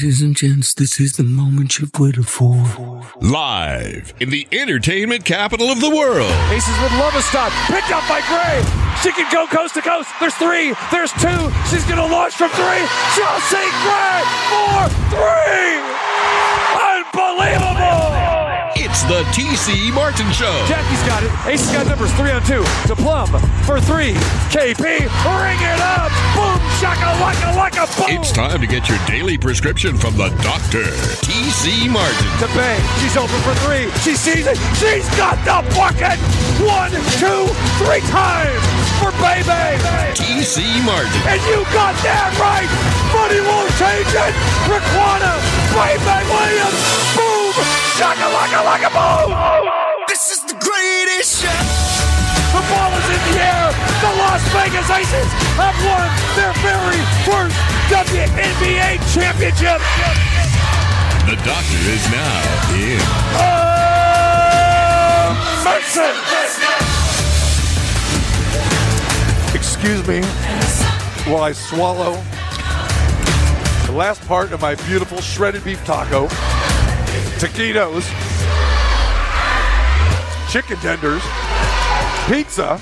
Ladies and gents, this is the moment you've waited for. Live in the entertainment capital of the world. Aces with Lovestad, picked up by Gray. She can go coast to coast. There's three. There's two. She's going to launch from three. Chelsea Gray four, three. Unbelievable. It's the TC Martin Show. Jackie's got it. Ace's got numbers three on two. To Plum for three. KP, ring it up. Boom, shaka, laka, laka, boom. It's time to get your daily prescription from the doctor, TC Martin. To Bay. She's open for three. She sees it. She's got the bucket. One, two, three times for Bay. TC Martin. And you got that right. Money won't change it. Riquna, Bay Williams. Boom, shaka, laka, laka, boom. This is the greatest show. The ball is in the air. The Las Vegas Aces have won their very first WNBA championship. The doctor is now in. Uh, Mason. Excuse me while I swallow the last part of my beautiful shredded beef taco, taquitos, chicken tenders, pizza.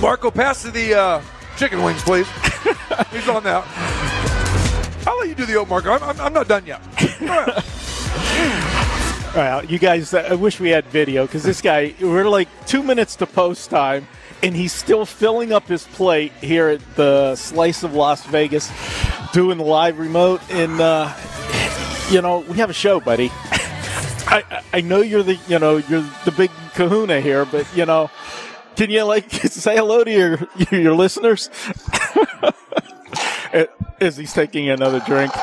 Marco, pass to the uh, chicken wings, please. He's on that. I'll let you do the oat, Marco. I'm, I'm, I'm not done yet. Ahead. Well, you guys, I wish we had video because this guy, we're like two minutes to post time, and he's still filling up his plate here at the Slice of Las Vegas, doing the live remote. And, uh, you know, we have a show, buddy. I, I- know you're the, you know, you're the big kahuna here, but, you know, can you, like, say hello to your, your listeners? As he's taking another drink.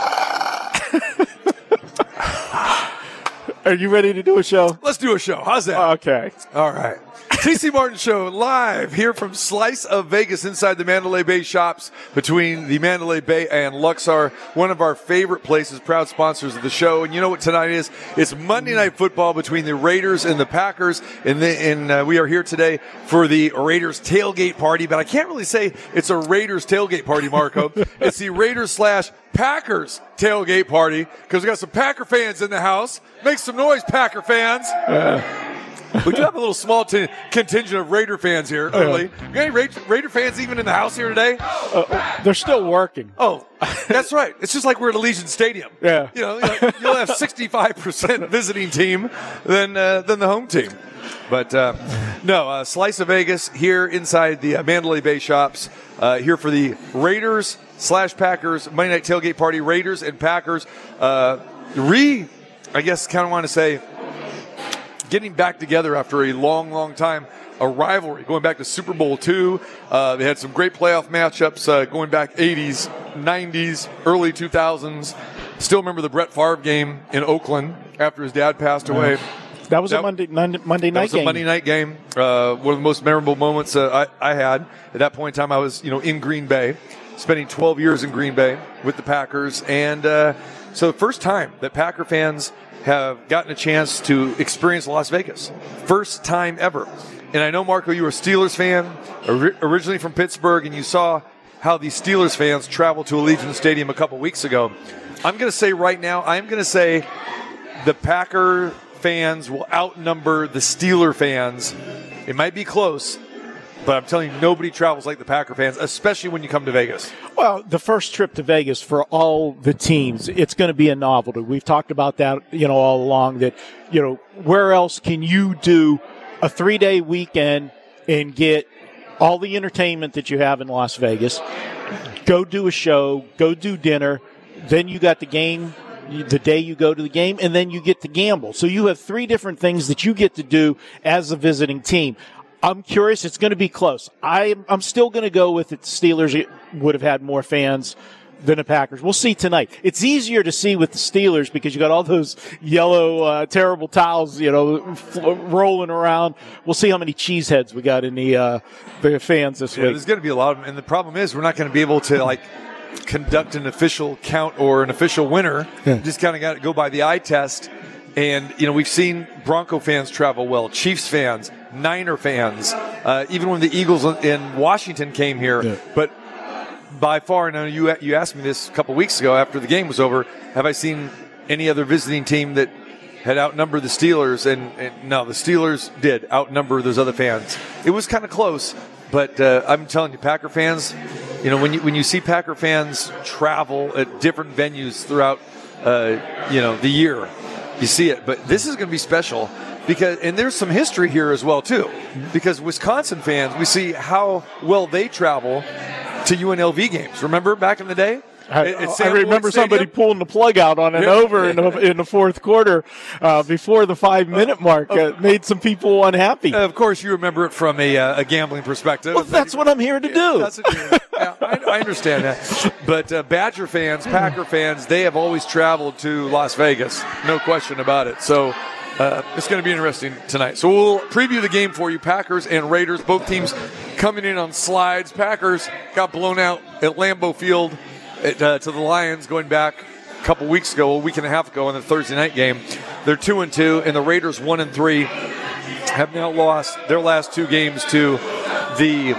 Are you ready to do a show? Let's do a show. How's that? Okay. All right. TC Martin Show live here from Slice of Vegas inside the Mandalay Bay shops between the Mandalay Bay and Luxor, one of our favorite places, proud sponsors of the show. And you know what tonight is? It's Monday Night Football between the Raiders and the Packers. And, the, and uh, we are here today for the Raiders tailgate party, but I can't really say it's a Raiders tailgate party, Marco. it's the Raiders slash Packers tailgate party because we got some Packer fans in the house. Make some noise, Packer fans. We do have a little small t- contingent of Raider fans here early. Got any Ra- Raider fans even in the house here today? They're still working. Oh, that's right. It's just like we're at Allegiant Stadium. Yeah. You know, you'll have 65% visiting team than, uh, than the home team. But uh, no, uh, Slice of Vegas here inside the uh, Mandalay Bay shops. Uh, here for the Raiders slash Packers Monday Night Tailgate Party. Raiders and Packers. Uh, re, I guess, kind of want to say, getting back together after a long, long time. A rivalry going back to Super Bowl two. Uh, they had some great playoff matchups uh, going back 80s, 90s, early 2000s. Still remember the Brett Favre game in Oakland after his dad passed away. That was That- a Monday Monday, Monday That night was a game. Monday night game. Uh, one of the most memorable moments uh, I, I had. At that point in time, I was you know in Green Bay, spending 12 years in Green Bay with the Packers, and uh, so the first time that Packer fans have gotten a chance to experience Las Vegas, first time ever. And I know Marco, you were a Steelers fan, ori- originally from Pittsburgh, and you saw how the Steelers fans traveled to Allegiant Stadium a couple weeks ago. I'm going to say right now, I'm going to say the Packer fans will outnumber the Steeler fans. It might be close, but I'm telling you, nobody travels like the Packer fans, especially when you come to Vegas. Well, the first trip to Vegas for all the teams, it's going to be a novelty. We've talked about that, you know, all along that, you know, where else can you do a three day weekend and get all the entertainment that you have in Las Vegas? Go do a show, go do dinner, then you got the game the day you go to the game, and then you get to gamble. So you have three different things that you get to do as a visiting team. I'm curious. It's going to be close. I, I'm still going to go with it. The Steelers would have had more fans than the Packers. We'll see tonight. It's easier to see with the Steelers because you got all those yellow, uh, terrible towels, you know, fl- rolling around. We'll see how many cheeseheads we got in the uh, the fans this Yeah, week. there's going to be a lot of them. And the problem is, we're not going to be able to, like, conduct an official count or an official winner. Just kind of got to go by the eye test. And, you know, we've seen Bronco fans travel well, Chiefs fans, Niner fans, uh, even when the Eagles in Washington came here. But by far, and I know you you asked me this a couple weeks ago after the game was over. Have I seen any other visiting team that had outnumbered the Steelers? And, and no, the Steelers did outnumber those other fans. It was kind of close, but uh, I'm telling you, Packer fans, you know, when you when you see Packer fans travel at different venues throughout, uh, you know, the year, you see it. But this is going to be special because, and there's some history here as well too, because Wisconsin fans, we see how well they travel to UNLV games. Remember back in the day? I, I remember somebody pulling the plug out on an Yeah. over in the, in the fourth quarter uh, before the five minute mark. Uh, made some people unhappy. Of course, you remember it from a, uh, a gambling perspective. well, that's what I'm here to do. That's yeah, I, I understand that. But uh, Badger fans, Packer fans, they have always traveled to Las Vegas. No question about it. So uh, it's going to be interesting tonight. So we'll preview the game for you. Packers and Raiders, both teams coming in on slides. Packers got blown out at Lambeau Field at, uh, to the Lions going back a couple weeks ago, a week and a half ago in the Thursday night game. They're two and two, and the Raiders one and three have now lost their last two games to the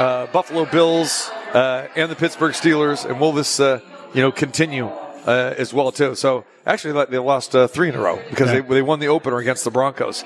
uh, Buffalo Bills uh, and the Pittsburgh Steelers, and will this uh, you know continue uh, as well too? So actually, they lost uh, three in a row because they, they won the opener against the Broncos.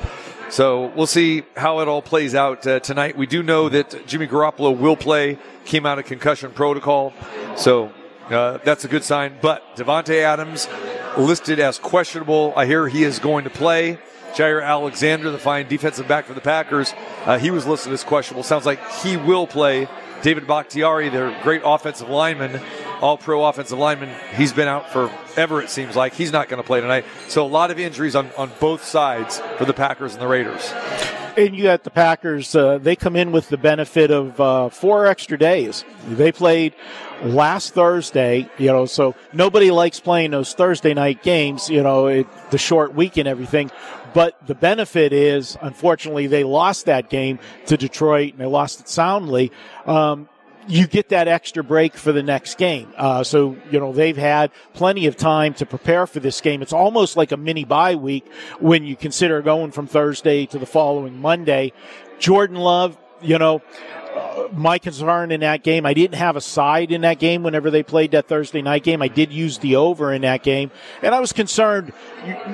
So we'll see how it all plays out uh, tonight. We do know that Jimmy Garoppolo will play. Came out of concussion protocol, so uh, that's a good sign. But Davante Adams listed as questionable. I hear he is going to play. Jaire Alexander, the fine defensive back for the Packers, uh, he was listed as questionable. Sounds like he will play. David Bakhtiari, their great offensive lineman, all pro offensive lineman, he's been out forever, it seems like. He's not going to play tonight. So a lot of injuries on, on both sides for the Packers and the Raiders. And you got the Packers. Uh, they come in with the benefit of uh, four extra days. They played last Thursday, you know, so nobody likes playing those Thursday night games, you know, it, the short week and everything. But the benefit is, unfortunately, they lost that game to Detroit and they lost it soundly. Um, you get that extra break for the next game. Uh, so, you know, they've had plenty of time to prepare for this game. It's almost like a mini bye week when you consider going from Thursday to the following Monday. Jordan Love, you know, uh, my concern in that game, I didn't have a side in that game whenever they played that Thursday night game. I did use the over in that game. And I was concerned.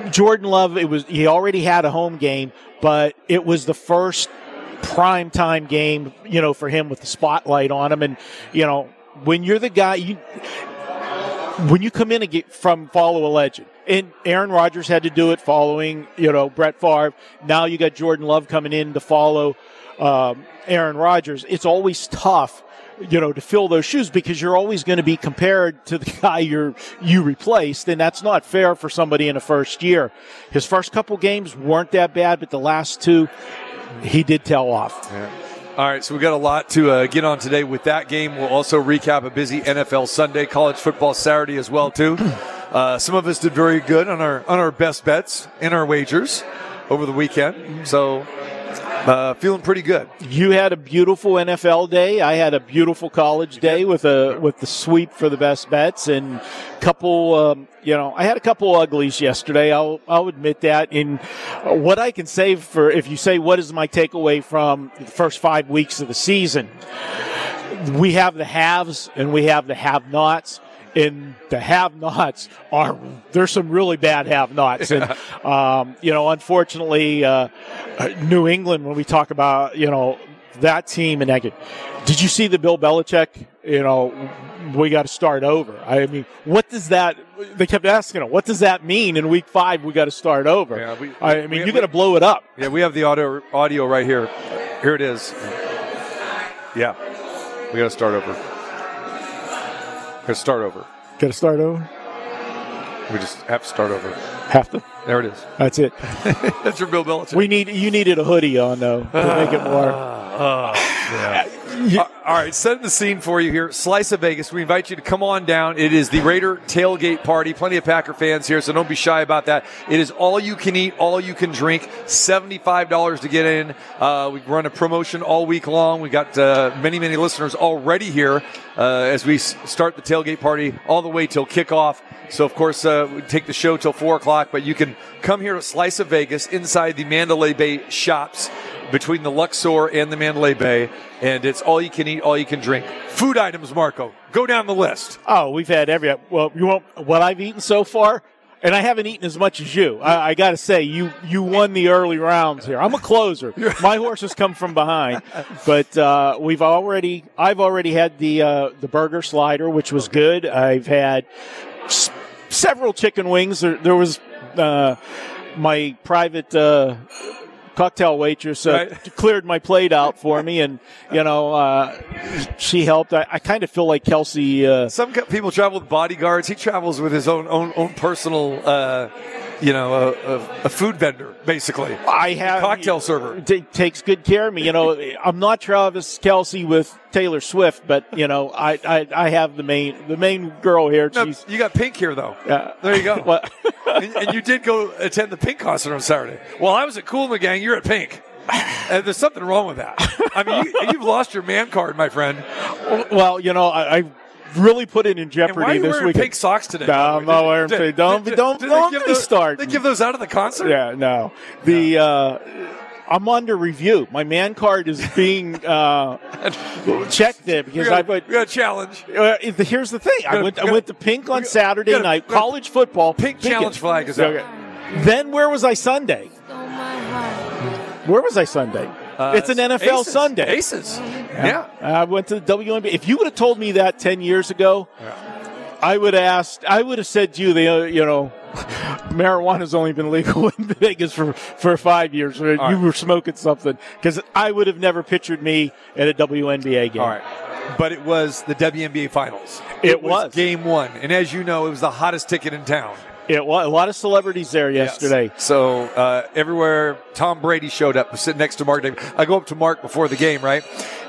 Jordan Love, it was, he already had a home game, but it was the first prime time game, you know, for him with the spotlight on him. And, you know, when you're the guy, you, when you come in and get from follow a legend, and Aaron Rodgers had to do it following, you know, Brett Favre. Now you got Jordan Love coming in to follow um, Aaron Rodgers. It's always tough, you know, to fill those shoes because you're always going to be compared to the guy you're you replaced, and that's not fair for somebody in the first year. His first couple games weren't that bad, but the last two, he did tell off. All right, so we got a lot to uh, get on today with that game. We'll also recap a busy NFL Sunday, college football Saturday as well too. Uh, some of us did very good on our on our best bets and our wagers over the weekend, so uh, feeling pretty good. You had a beautiful NFL day. I had a beautiful college day with a with the sweep for the best bets and couple. Um, you know, I had a couple uglies yesterday. I'll I'll admit that. In what I can say for if you say what is my takeaway from the first five weeks of the season, we have the haves and we have the have-nots. And the have-nots are there's some really bad have-nots, and um, you know, unfortunately, uh, uh, New England. When we talk about you know that team and that game, did you see the Bill Belichick? You know, we got to start over. I mean, what does that? They kept asking him, what does that mean in Week Five? We got to start over. Yeah, we- I mean, we- you got to blow it up. Yeah, we have the audio audio right here. Here it is. Yeah, we got to start over. Got to start over. Got to start over. We just have to start over. Have to. There it is. That's it. That's your Bill Belichick. We need you needed a hoodie on though to make it more. Ah, ah, Uh, all right, setting the scene for you here. Slice of Vegas. We invite you to come on down. It is the Raider tailgate party. Plenty of Packer fans here, so don't be shy about that. It is all you can eat, all you can drink. Seventy-five dollars to get in. Uh, we run a promotion all week long. We got uh, many, many listeners already here uh, as we s- start the tailgate party all the way till kickoff. So, of course, uh, we take the show till four o'clock, but you can come here to Slice of Vegas inside the Mandalay Bay shops between the Luxor and the Mandalay Bay, and it's all you can eat, all you can drink. Food items, Marco. Go down the list. Oh, we've had every. Well, you want what I've eaten so far, and I haven't eaten as much as you. I, I got to say, you you won the early rounds here. I'm a closer. My horses come from behind, but uh, we've already. I've already had the uh, the burger slider, which was good. I've had s- several chicken wings. There, there was uh, my private. Uh, Cocktail waitress uh, Right. cleared my plate out for me, and you know uh, she helped. I, I kind of feel like Kelce. Uh, Some people travel with bodyguards. He travels with his own own, own personal, uh, you know, a, a, a food vendor, basically. I have a Cocktail server. t- takes good care of me. You know, I'm not Travis Kelce with Taylor Swift, but you know, I I, I have the main the main girl here. No, She's you got pink here, though. uh, There you go. well, and, and you did go attend the Pink concert on Saturday. Well, I was at Kool and the Gang. You're at Pink. And there's something wrong with that. I mean, you, you've lost your man card, my friend. well, you know, I, I really put it in And why jeopardy are you this week. pink socks today? No, I'm not wearing Did- pink. Don't- did- don't- did don't they give me those, start. They give those out of the concert? Yeah, no. The uh, I'm under review. My man card is being uh, checked there because got, I put. we got a challenge. Uh, here's the thing. I went. I gotta- went to Pink on gotta- Saturday night. College football. Pink Pink challenge it. flag is up. Okay. Then where was I Sunday? Where was I Sunday? Uh, it's an NFL Aces. Sunday. Aces. Yeah. I went to the WNBA. If you would have told me that ten years ago, I would have asked. I would have said to you, the uh, you know, marijuana's only been legal in Vegas for for five years. You right. were smoking something because I would have never pictured me at a WNBA game. All right. But it was the WNBA Finals. It was. game one. And as you know, it was the hottest ticket in town. It was a lot of celebrities there yesterday. Yes. So uh, everywhere Tom Brady showed up, sitting next to Mark. Davis. I go up to Mark before the game, right,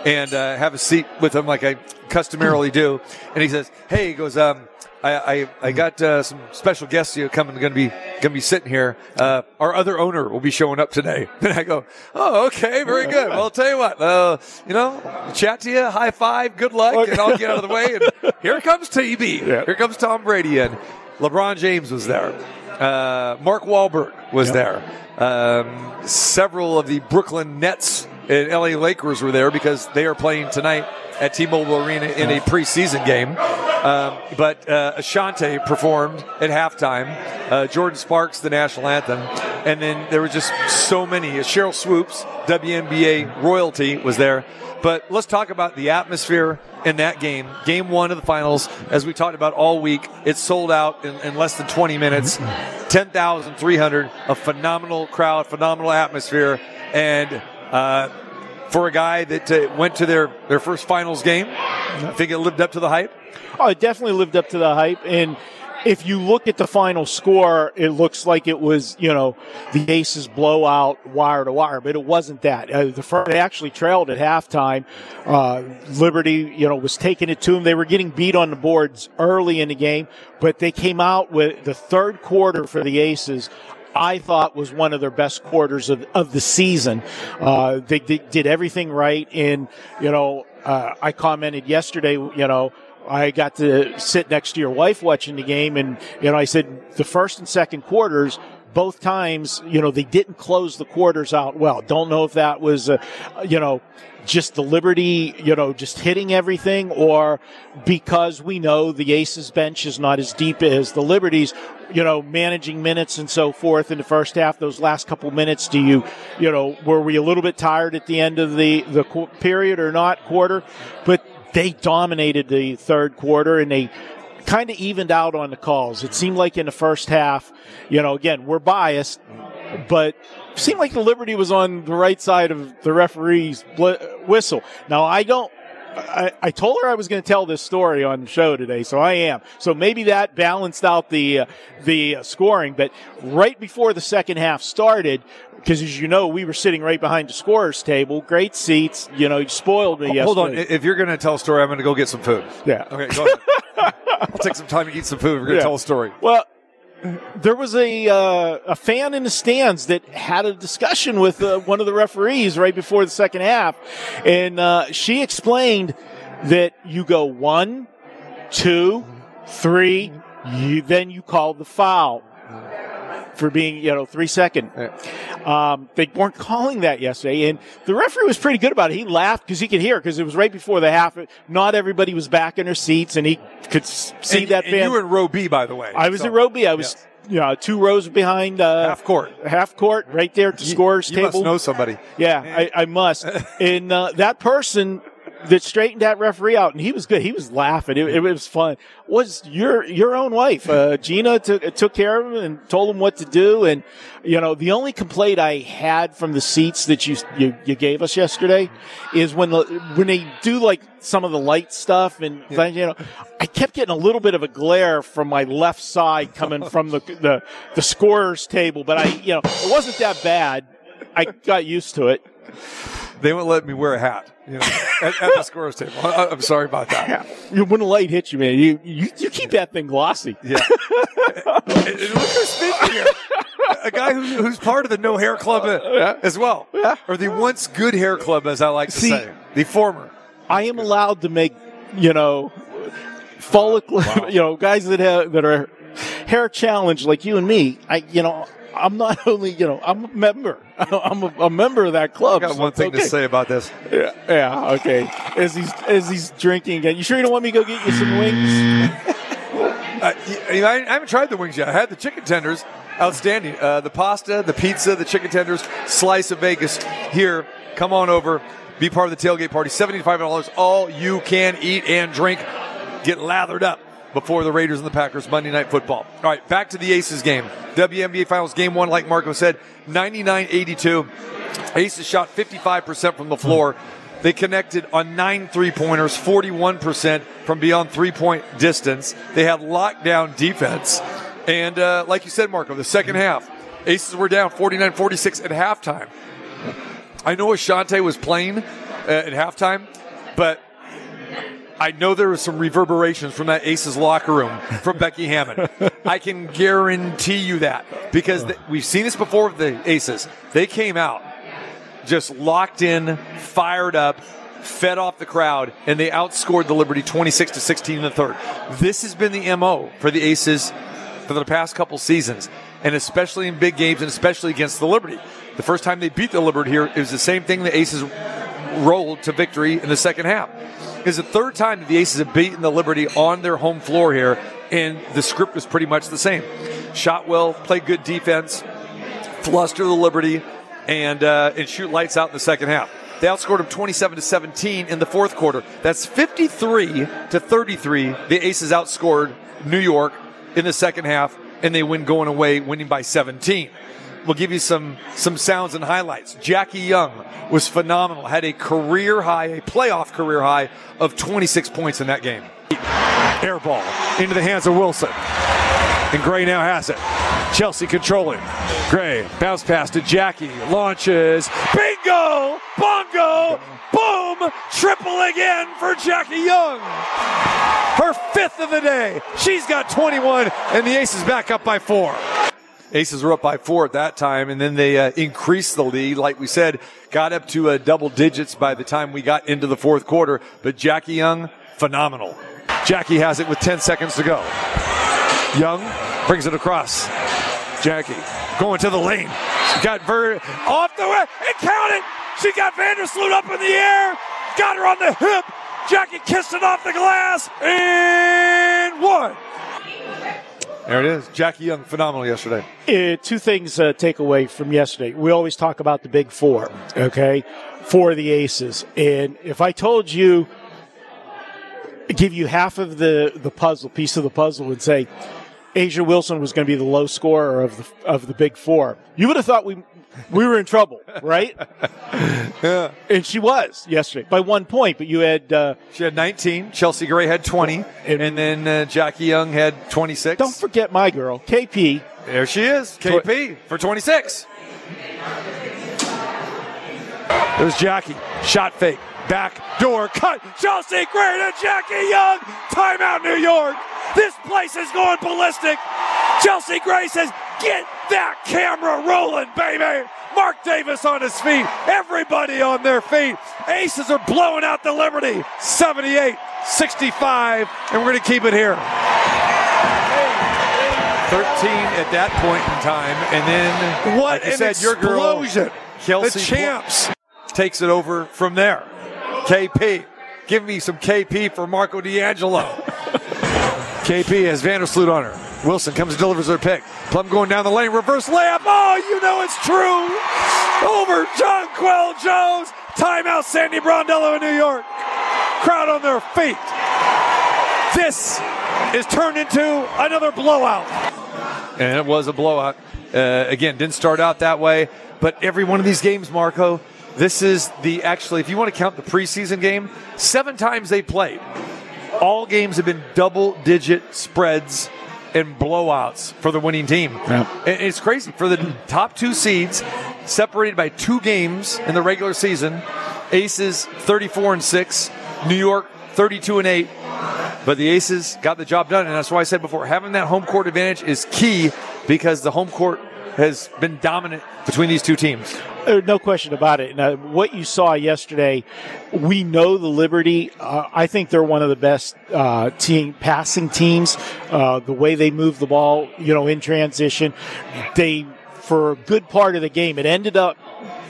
and uh, have a seat with him like I customarily do. And he says, "Hey," he goes, um, I, I, I got uh, some special guests here coming, going to be going to be sitting here. Uh, our other owner will be showing up today." And I go, "Oh, okay, very good. Well, I'll tell you what, uh, you know, chat to you, high five, good luck, and I'll get out of the way." And here comes TB. Yeah. Here comes Tom Brady, and LeBron James was there. Uh, Mark Wahlberg was there. Um, several of the Brooklyn Nets and LA Lakers were there because they are playing tonight at T-Mobile Arena in a preseason game. Um, but uh, Ashanti performed at halftime. Uh, Jordin Sparks, the national anthem, and then there were just so many. Sheryl Swoopes, WNBA royalty, was there. But let's talk about the atmosphere in that game. Game one of the finals, as we talked about all week, it sold out in, in less than 20 minutes. 10,300, a phenomenal crowd, phenomenal atmosphere. And uh, for a guy that uh, went to their, their first finals game, I think it lived up to the hype. Oh, it definitely lived up to the hype. And if you look at the final score, it looks like it was, you know, the Aces blowout wire to wire, but it wasn't that. Uh, the first, they actually trailed at halftime. Uh, Liberty, you know, was taking it to them. They were getting beat on the boards early in the game, but they came out with the third quarter for the Aces. I thought was one of their best quarters of, of the season. Uh, they, they did everything right. And, you know, uh, I commented yesterday, you know, I got to sit next to your wife watching the game, and you know, I said the first and second quarters, both times, you know, they didn't close the quarters out well. Don't know if that was, uh, you know, just the Liberty, you know, just hitting everything, or because we know the Aces bench is not as deep as the Liberties, you know, managing minutes and so forth in the first half. Those last couple minutes, do you, you know, were we a little bit tired at the end of the the period or not quarter? But they dominated the third quarter and they kind of evened out on the calls. It seemed like in the first half, you know, again, we're biased, but seemed like the Liberty was on the right side of the referee's bl- whistle. Now, I don't. I, I told her I was going to tell this story on the show today, so I am. So maybe that balanced out the uh, the uh, scoring. But right before the second half started, because as you know, we were sitting right behind the scorers table, great seats. You know, you spoiled me yesterday. Hold on. If you're going to tell a story, I'm going to go get some food. Yeah. Okay, go ahead. I'll take some time to eat some food. We're going to Yeah. tell a story. Well, there was a uh, a fan in the stands that had a discussion with uh, one of the referees right before the second half, and uh, she explained that you go one, two, three, you, then you call the foul. For being, you know, three second. Um, they weren't calling that yesterday, and the referee was pretty good about it. He laughed because he could hear because it was right before the half. Not everybody was back in their seats, and he could see And- that. and fan. you were in row B, by the way. I was So- at row B. I was, Yes. you know, two rows behind uh, half court. half court, right there at the scores You table. must know somebody. Yeah, I, I must. and uh, that person that straightened that referee out, and he was good. He was laughing. It, it was fun. Was your your own wife, uh, Gina, took took care of him and told him what to do. And you know, the only complaint I had from the seats that you you, you gave us yesterday is when the when they do like some of the light stuff and things, you know, I kept getting a little bit of a glare from my left side coming from the the the scorers table, but I you know it wasn't that bad. I got used to it. They won't let me wear a hat. You know, at, at the scorers table. I, I'm sorry about that. You- When the light hits you, man, you, you, you keep that thing glossy. Yeah. look who's speaking here. A guy who, who's part of the No Hair Club uh, as well. Or the once good hair club, as I like to See- say. The former. I am allowed to make, you know, follicle, you know, guys that have, that are hair challenged like you and me. I, you know, I'm not only, you know, I'm a member. I'm a, a member of that club. I got so one thing to say about this. Yeah, yeah, okay. As he's as he's drinking again, you sure you don't want me to go get you some wings? Uh, I, I haven't tried the wings yet. I had the chicken tenders, outstanding. Uh, the pasta, the pizza, the chicken tenders, slice of Vegas. Here, come on over, be part of the tailgate party. Seventy-five dollars, all you can eat and drink. Get lathered up before the Raiders and the Packers Monday Night Football. All right, back to the Aces game. WNBA Finals Game One, like Marco said, 99-82. Aces shot 55% from the floor. They connected on nine three pointers, 41% from beyond three point distance. They had lockdown defense. And uh, like you said, Marco, the second half, Aces were down 49 46 at halftime. I know Ashanti was playing uh, at halftime, but I know there was some reverberations from that Aces locker room from Becky Hammon. I can guarantee you that because we've seen this before with the Aces. They came out just locked in, fired up, fed off the crowd, and they outscored the Liberty 26 to 16 in the third. This has been the MO for the Aces for the past couple seasons, and especially in big games and especially against the Liberty. The first time they beat the Liberty here, it was the same thing the Aces rolled to victory in the second half. It's the third time that the Aces have beaten the Liberty on their home floor here, and the script was pretty much the same. Shot well, played good defense, fluster the Liberty, and uh, and shoot lights out in the second half. They outscored them 27 to 17 in the fourth quarter. That's 53 to 33. The Aces outscored New York in the second half, and they win going away, winning by 17. We'll give you some some sounds and highlights. Jackie Young was phenomenal. Had a career high, a playoff career high of 26 points in that game. Air ball into the hands of Wilson. And Gray now has it. Chelsea controlling. Gray bounce pass to Jackie. Launches. Bingo! Bongo! Boom! Triple again for Jackie Young. Her fifth of the day. She's got 21, and the Aces back up by four. Aces were up by four at that time, and then they uh, increased the lead. Like we said, got up to uh, double digits by the time we got into the fourth quarter. But Jackie Young, phenomenal. Jackie has it with 10 seconds to go. Young brings it across. Jackie going to the lane. She got Ver off the way and counted. She got Vandersloot up in the air. Got her on the hip. Jackie kissed it off the glass and one. There it is. Jackie Young, phenomenal yesterday. Uh, two things uh, take away from yesterday. We always talk about the big four, okay, for the aces. And if I told you, give you half of the, the puzzle, piece of the puzzle, and say A'ja Wilson was going to be the low scorer of the, of the big four, you would have thought we, we were in trouble, right? Yeah. And she was yesterday by one point, but you had, uh, She had 19. Chelsea Gray had 20. And then uh, Jackie Young had 26. don't forget my girl, KP. There she is. KP for 26. There's Jackie. Shot fake. Back door cut. Chelsea Gray to Jackie Young. Timeout, New York. This place is going ballistic. Chelsea Gray says, Get that camera rolling, baby. Mark Davis on his feet. Everybody on their feet. Aces are blowing out the Liberty. 78 65. And we're going to keep it here. 13 at that point in time, and then What like you an said, your girl explosion. Kelsey the champs. takes it over from there. KP, give me some KP for Marco D'Angelo. KP has Vandersloot on her. Wilson comes and delivers her pick. Plum going down the lane, reverse layup. Oh, you know it's true. Over Jonquel Jones. Timeout, Sandy Brondello in New York. Crowd on their feet. This is turned into another blowout. And it was a blowout. Uh, again, didn't start out that way, but every one of these games, Marco, this is the actually, if you want to count the preseason game, seven times they played. All games have been double digit spreads and blowouts for the winning team. And It's crazy. For the top two seeds, separated by two games in the regular season, Aces 34 and 6, New York 32 and 8. But the Aces got the job done, and that's why I said before having that home court advantage is key because the home court has been dominant between these two teams. Uh, no question about it. Now, what you saw yesterday, we know the Liberty. Uh, I think they're one of the best uh, team passing teams. Uh, the way they move the ball, you know, in transition, they for a good part of the game, it ended up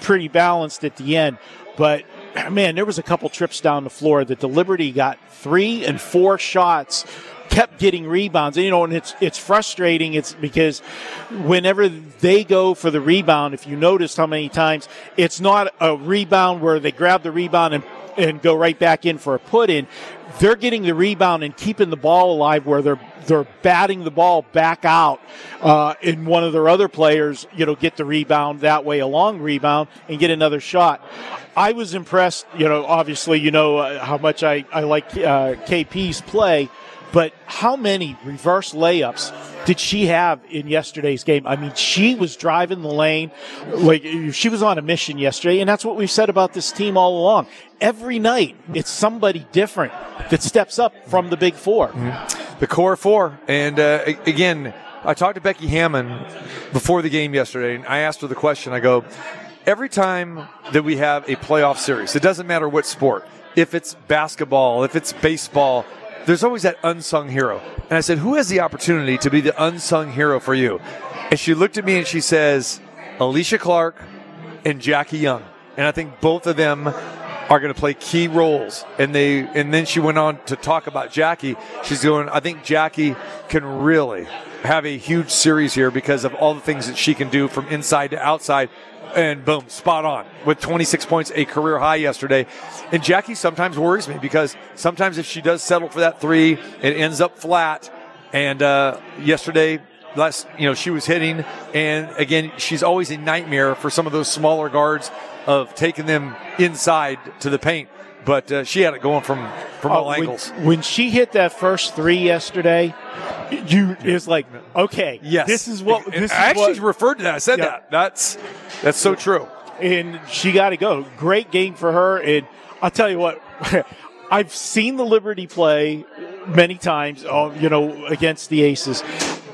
pretty balanced at the end. But man, there was a couple trips down the floor that the Liberty got three and four shots kept getting rebounds. And, you know, and it's it's frustrating. It's because whenever they go for the rebound, if you notice how many times it's not a rebound where they grab the rebound and and go right back in for a put in. They're getting the rebound and keeping the ball alive where they're they're batting the ball back out, uh, and one of their other players, you know, get the rebound that way, a long rebound, and get another shot. I was impressed. You know, obviously, you know uh, how much I I like uh, KP's play. But how many reverse layups did she have in yesterday's game? I mean, she was driving the lane like she was on a mission yesterday, and that's what we've said about this team all along. Every night, it's somebody different that steps up from the big 4 the core four. And uh, again, I talked to Becky Hammon before the game yesterday, and I asked her the question. I go, every time that we have a playoff series, it doesn't matter what sport, if it's basketball, if it's baseball, there's always that unsung hero. And I said, who has the opportunity to be the unsung hero for you? And she looked at me and she says, Alysha Clark and Jackie Young. And I think both of them are going to play key roles. And they, and then she went on to talk about Jackie. She's going, I think Jackie can really have a huge series here because of all the things that she can do from inside to outside. And boom, spot on with 26 points, a career high yesterday. And Jackie sometimes worries me because sometimes if she does settle for that three, it ends up flat. And uh, yesterday, last you know, she was hitting, and again, she's always a nightmare for some of those smaller guards of taking them inside to the paint. But uh, she had it going from from all when, angles. when she hit that first three yesterday, you it's like okay, Yes, this is what And this is I actually what, referred to that. I said Yeah. that. That's that's so true. and she got to go. Great game for her. And I'll tell you what, I've seen the Liberty play many times, uh, you know, against the Aces.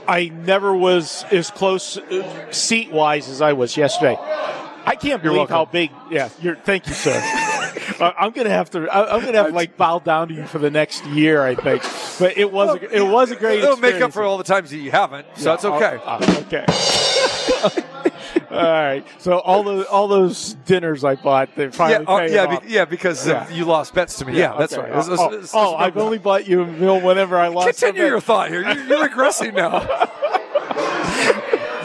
I never was as close uh, seat wise as I was yesterday. I can't believe how big. Yeah, you're. Thank you, sir. Uh, I'm gonna have to. I'm gonna have to like bow down to you for the next year, I think. But it was. A, it was a great. It'll make up for all the times that you haven't, so that's okay. Okay. all right. So all those all those dinners I bought, they yeah, finally oh, paid yeah, off. be, yeah, because uh, you lost bets to me. Yeah, that's okay. right. This- this- Oh, this- oh, I've only bought you a meal whenever I lost. continue your thought here. You're, you're regressing now.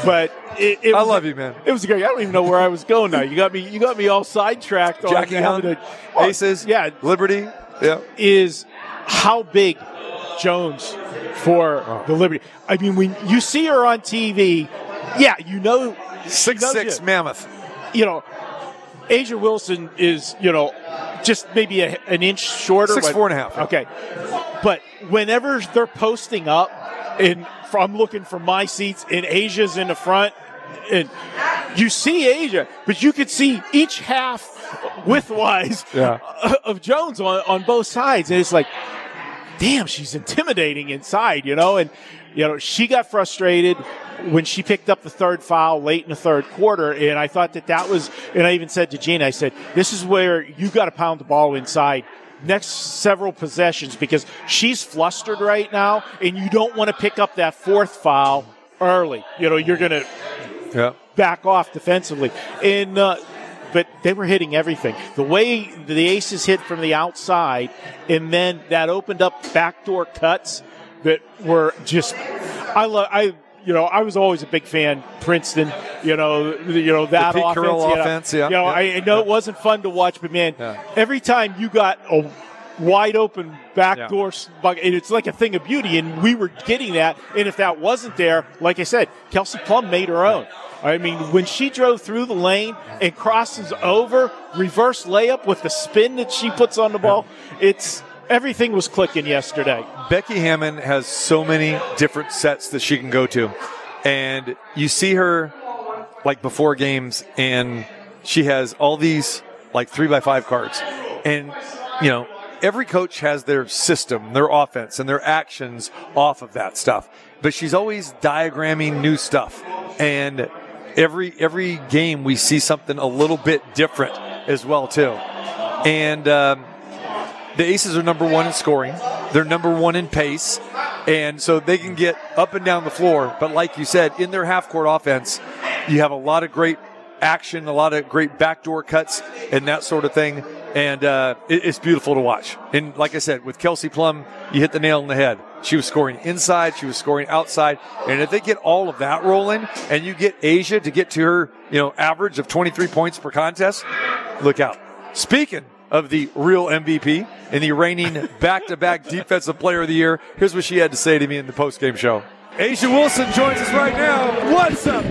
But it, it I was- love you, man. It was great. I don't even know where I was going now. You got me. You got me all sidetracked. on Jackie having to- oh, Aces, Yeah, Liberty. Yeah, is how big Jones for Oh. the Liberty. I mean, when you see her on TV, yeah, you know six six you. mammoth. you know, A'ja Wilson is, you know, just maybe a, an inch shorter. Six, four and a half. Okay. But whenever they're posting up, and I'm looking for my seats, and A'ja's in the front, and you see A'ja, but you could see each half widthwise Yeah. of Jones on, on both sides. And it's like, damn, she's intimidating inside, you know? And, you know, she got frustrated when she picked up the third foul late in the third quarter. And I thought that that was, and I even said to Gene, I said, this is where you got to pound the ball inside next several possessions because she's flustered right now and you don't want to pick up that fourth foul early. You know, you're going to Yeah. back off defensively. And uh, but they were hitting everything. The way the Aces hit from the outside, and then that opened up backdoor cuts that were just. I love. I you know I was always a big fan. Princeton. You know. You know that Pete offense. You know, offense, yeah. You know. Yeah. I, I know it wasn't fun to watch, but man, Yeah. every time you got a wide open backdoor Yeah. and it's like a thing of beauty and we were getting that and if that wasn't there like i said kelsey plum made her own i mean when she drove through the lane and crosses over reverse layup with the spin that she puts on the ball it's everything was clicking yesterday Becky Hammon has so many different sets that she can go to. And you see her like before games and she has all these like three by five cards. And, you know, every coach has their system, their offense and their actions off of that stuff. But she's always diagramming new stuff. And every, every game we see something a little bit different as well too. And, um, the Aces are number one in scoring. They're number one in pace. And so they can get up and down the floor. But like you said, in their half court offense, you have a lot of great action, a lot of great backdoor cuts and that sort of thing. And uh, it- it's beautiful to watch. And like I said, with Kelsey Plum, you hit the nail on the head. She was scoring inside, she was scoring outside. And if they get all of that rolling and you get A'ja to get to her, you know, average of 23 points per contest, look out. Speaking of the real MVP and the reigning back-to-back defensive player of the year, here's what she had to say to me in the post-game show. A'ja Wilson joins us right now. What's up,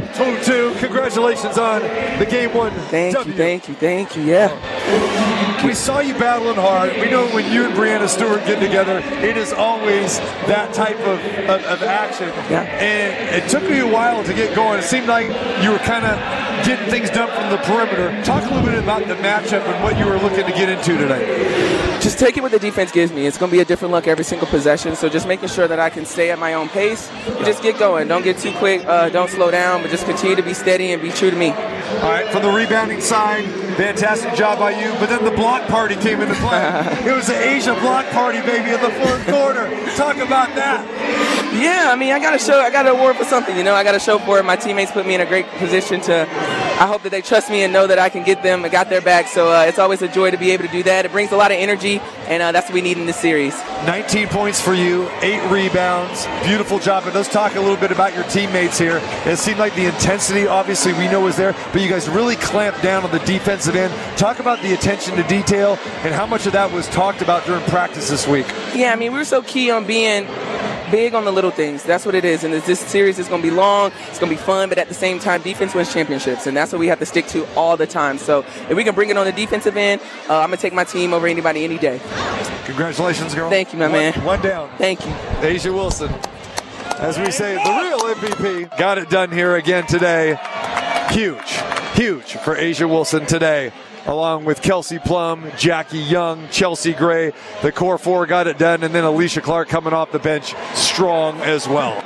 Two? Congratulations on the game one. Thank W. you, thank you, thank you. Yeah. We saw you battling hard. We know when you and Breanna Stewart get together, it is always that type of, of, of action. Yeah. And it took me a while to get going. It seemed like you were kind of getting things done from the perimeter. Talk a little bit about the matchup and what you were looking to get into today. Just taking what the defense gives me. It's going to be a different look every single possession. So just making sure that I can stay at my own pace and just get going. Don't get too quick. Uh, don't slow down, but just continue to be steady and be true to me. All right, from the rebounding side, fantastic job by you. But then the block party came into play. it was the A'ja block party, baby, in the fourth quarter. Talk about that. Yeah, I mean, I got to show. I got to award for something. You know, I got to show for it. My teammates put me in a great position to. I hope that they trust me and know that I can get them. I got their back. So uh, it's always a joy to be able to do that. It brings a lot of energy, and uh, that's what we need in this series. 19 points for you, eight rebounds. Beautiful job. But let's talk a little bit about your teammates here. It seemed like the intensity, obviously, we know was there, but you guys really clamped down on the defensive end. Talk about the attention to detail and how much of that was talked about during practice this week. Yeah, I mean, we were so key on being big on the little things. That's what it is. And this, series is going to be long. It's going to be fun, but at the same time, defense wins championships, and that's what we have to stick to all the time. So if we can bring it on the defensive end, uh, I'm gonna take my team over anybody any day. Congratulations, girl. Thank you, my One- man. One down. Thank you. A'ja Wilson. As we say, the real MVP got it done here again today. Huge, huge for A'ja Wilson today. Along with Kelsey Plum, Jackie Young, Chelsea Gray, the core four got it done, and then Alysha Clark coming off the bench, strong as well.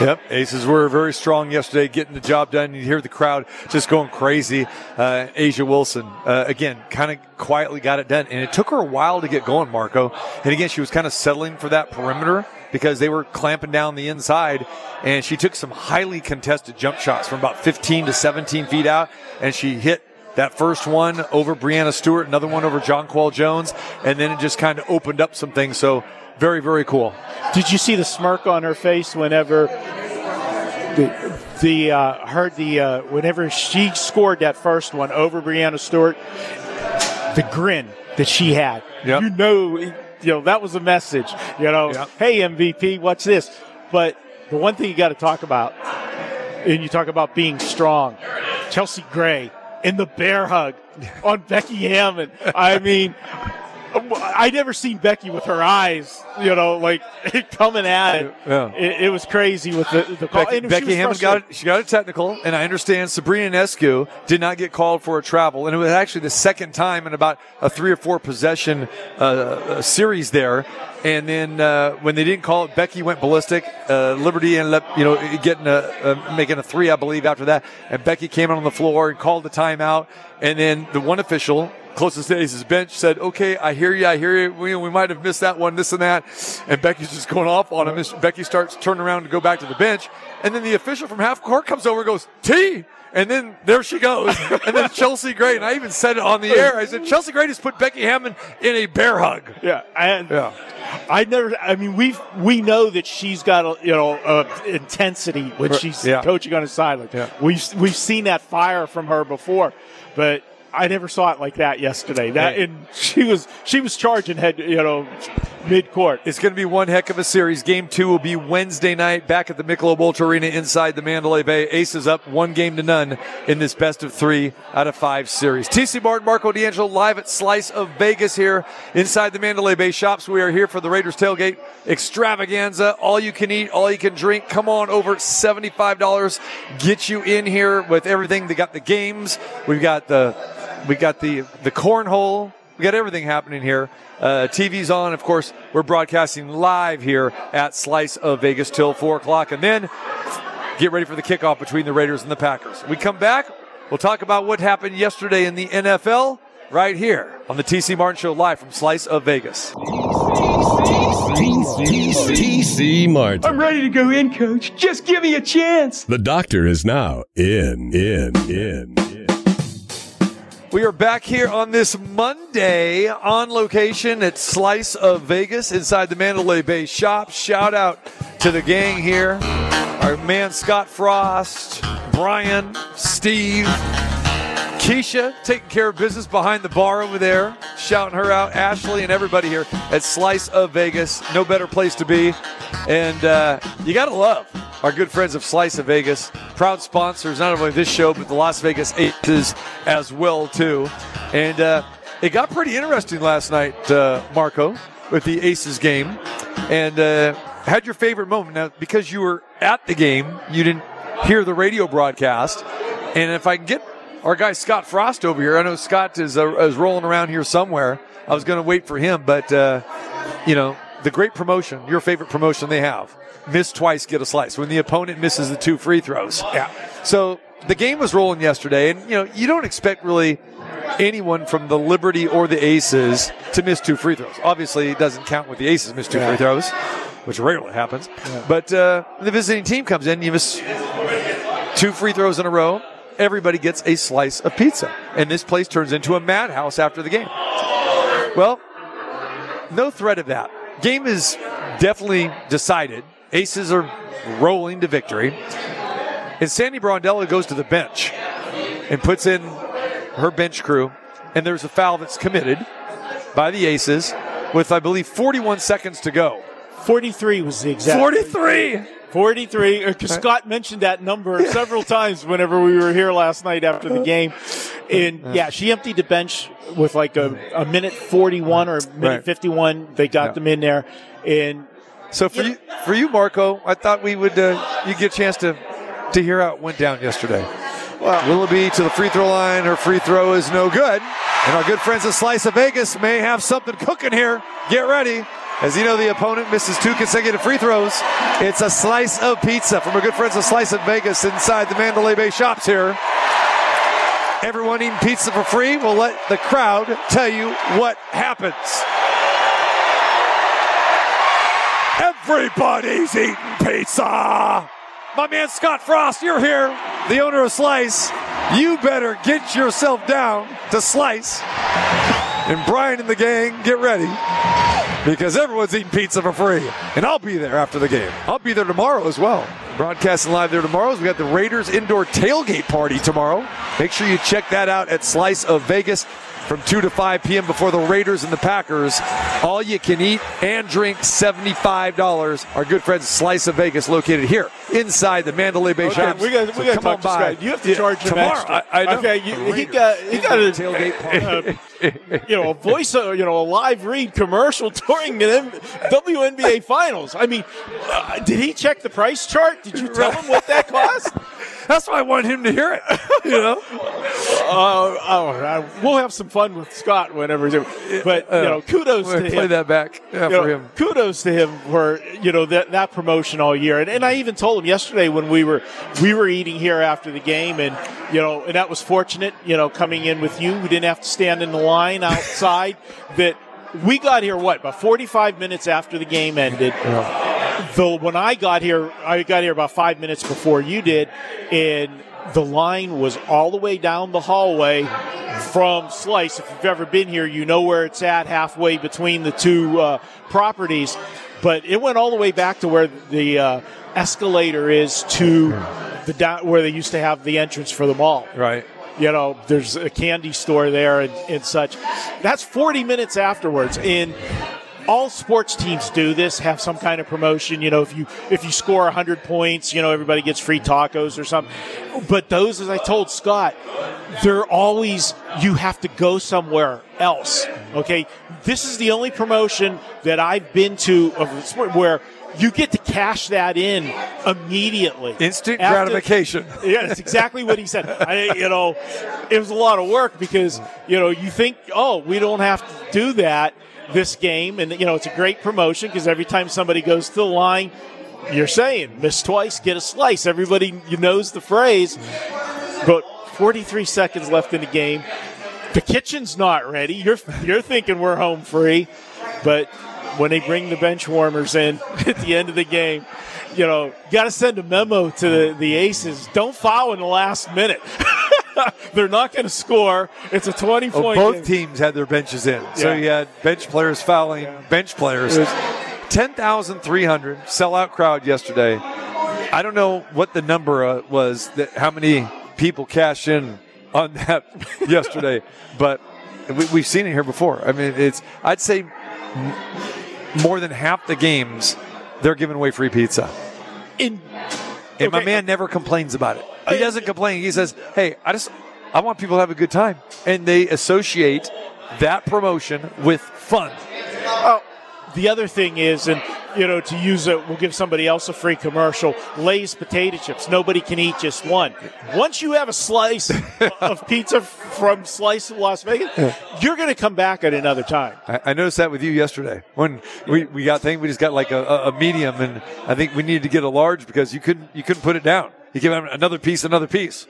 Yep, Aces were very strong yesterday, getting the job done. You hear the crowd just going crazy. Uh, A'ja Wilson, uh, again, kind of quietly got it done, and it took her a while to get going, Marco. And again, she was kind of settling for that perimeter because they were clamping down the inside, and she took some highly contested jump shots from about 15 to 17 feet out, and she hit that first one over Breanna Stewart, another one over Jonquel Jones, and then it just kind of opened up some things. So very, very cool. Did you see the smirk on her face whenever the the uh, heard the uh, whenever she scored that first one over Breanna Stewart? The grin that she had. Yep. You know, you know that was a message. You know, Yep. hey MVP, what's this? But the one thing you got to talk about, and you talk about being strong, Chelsea Gray in the bear hug on Becky Hammon. I mean. I never seen Becky with her eyes, you know, like coming at it. Yeah. It, it was crazy with the, the call. Becky, Becky Hammon got it, she got a technical, and I understand Sabrina Ionescu did not get called for a travel, and it was actually the second time in about a three or four possession uh, uh, series there And then uh, when they didn't call it, Becky went ballistic. Uh, Liberty ended up, you know, getting a, uh, making a three, I believe, after that. And Becky came out on the floor and called the timeout. And then the one official, closest to Ace's bench, said, "Okay, I hear you. I hear you. We, we might have missed that one, this and that." And Becky's just going off on him. Becky starts turning around to go back to the bench, and then the official from half court comes over and goes, "T." And then there she goes. and then Chelsea Gray, and I even said it on the air. I said, Chelsea Gray just put Becky Hammon in a bear hug. Yeah, and Yeah. I never. I mean, we we know that she's got a you know uh, intensity when she's Yeah. coaching on the sideline. Yeah. We've we've seen that fire from her before, but I never saw it like that yesterday. That and she was she was charging head you know mid court. It's going to be one heck of a series. Game two will be Wednesday night back at the Michelob Ultra Arena inside the Mandalay Bay. Aces up one game to none in this best of three out of five series. TC Martin, Marco D'Angelo live at Slice of Vegas here inside the Mandalay Bay shops. We are here for the Raiders tailgate extravaganza. All you can eat, all you can drink. Come on over. $75. Get you in here with everything. They got the games. We've got the, we got the, the cornhole. We got everything happening here. Uh, TV's on, of course. We're broadcasting live here at Slice of Vegas till four o'clock, and then get ready for the kickoff between the Raiders and the Packers. We come back. We'll talk about what happened yesterday in the NFL right here on the TC Martin Show live from Slice of Vegas. TC Martin. I'm ready to go in, coach. Just give me a chance. The doctor is now in, in, in, in. We are back here on this Monday on location at Slice of Vegas inside the Mandalay Bay shop. Shout out to the gang here. Our man Scott Frost, Brian, Steve, Keisha taking care of business behind the bar over there, shouting her out, Ashley and everybody here at Slice of Vegas. No better place to be. And uh, you got to love our good friends of Slice of Vegas, proud sponsors not only this show, but the Las Vegas Aces as well, too. And uh, it got pretty interesting last night, uh, Marco, with the Aces game. And uh, had your favorite moment. Now, because you were at the game, you didn't hear the radio broadcast. And if I can get our guy Scott Frost over here, I know Scott is, uh, is rolling around here somewhere. I was going to wait for him, but, uh, you know, the great promotion, your favorite promotion they have, miss twice, get a slice. When the opponent misses the two free throws. Yeah. So the game was rolling yesterday, and, you know, you don't expect really anyone from the Liberty or the Aces to miss two free throws. Obviously, it doesn't count with the Aces miss two free throws, which rarely happens. But uh, the visiting team comes in, you miss two free throws in a row. Everybody gets a slice of pizza, and this place turns into a madhouse after the game. Well, no threat of that. Game is definitely decided. Aces are rolling to victory. And Sandy Brondello goes to the bench and puts in her bench crew, and there's a foul that's committed by the Aces with, I believe, 41 seconds to go. Forty three was the exact 43! 43 because Scott mentioned that number several times whenever we were here last night after the game. And yeah, she emptied the bench with like a, a minute 41 or a minute Right. 51. They got Yeah. them in there. And So for you, for you, Marco, I thought we would uh, you get a chance to to hear how it went down yesterday. Willoughby to the free throw line. Her free throw is no good. And our good friends at Slice of Vegas may have something cooking here. Get ready. As you know, the opponent misses two consecutive free throws. It's a slice of pizza from our good friends at Slice of Vegas inside the Mandalay Bay shops here. Everyone eating pizza for free. We'll let the crowd tell you what happens. Everybody's eating pizza. My man Scott Frost, you're here, the owner of Slice. You better get yourself down to Slice. And Brian and the gang, get ready. Because everyone's eating pizza for free. And I'll be there after the game. I'll be there tomorrow as well. Broadcasting live there tomorrow. We got the Raiders indoor tailgate party tomorrow. Make sure you check that out at Slice of Vegas from 2 to 5 p.m. before the Raiders and the Packers. All you can eat and drink $75. Our good friends Slice of Vegas located here inside the Mandalay Bay okay, shops. we got So we got to come on talk by. You have to Yeah, charge him tomorrow. extra. I, I. Okay, you, he got he got a tailgate uh, you know, a voice, uh, you know, a live read commercial during the M- WNBA finals. I mean, uh, did he check the price chart? Did you tell him what that cost? That's why I wanted him to hear it. You know? oh, uh, we'll have some fun with Scott whenever. He's, But you know, kudos to play him. that back yeah, you know, for him. Kudos to him for you know that that promotion all year, and, and I even told him yesterday when we were we were eating here after the game, and you know, and that was fortunate. You know, coming in with you, we didn't have to stand in the line outside. that we got here what about forty five minutes after the game ended. Though when I got here, I got here about five minutes before you did, and the line was all the way down the hallway from Slice. If you've ever been here, you know where it's at, halfway between the two uh, properties. But it went all the way back to where the uh, escalator is to the down where they used to have the entrance for the mall. Right. You know, there's a candy store there and, and such. That's 40 minutes afterwards. And all sports teams do this have some kind of promotion you know if you if you score 100 points you know everybody gets free tacos or something but those as i told scott they're always you have to go somewhere else okay this is the only promotion that i've been to of where you get to cash that in immediately Instant After- gratification. yeah, that's exactly what he said. I, you know, it was a lot of work because you know you think, oh, we don't have to do that this game, and you know it's a great promotion because every time somebody goes to the line, you're saying miss twice, get a slice. Everybody knows the phrase, but 43 seconds left in the game. The kitchen's not ready. You're you're thinking we're home free, but when they bring the bench warmers in at the end of the game, you know, got to send a memo to the, the Aces. Don't foul in the last minute. They're not going to score. It's a 20 Oh, point both game. teams had their benches in. So Yeah. you had bench players fouling bench players. 10,300 sellout crowd yesterday. I don't know what the number uh, was that how many people cashed in on that yesterday, but we, we've seen it here before. I mean, it's I'd say more than half the games they're giving away free pizza. In, And my man uh, never complains about it. He doesn't complain. He says, "Hey, I just I want people to have a good time." And they associate that promotion with fun. oh, the other thing is, and you know, to use it, we'll give somebody else a free commercial. Lay's potato chips. Nobody can eat just one. Once you have a slice of pizza from Slice of Las Vegas, you're going to come back at another time. I, I noticed that with you yesterday when we, we got thing. We just got like a, a, medium, and I think we needed to get a large because you couldn't you couldn't put it down. You give him another piece, another piece.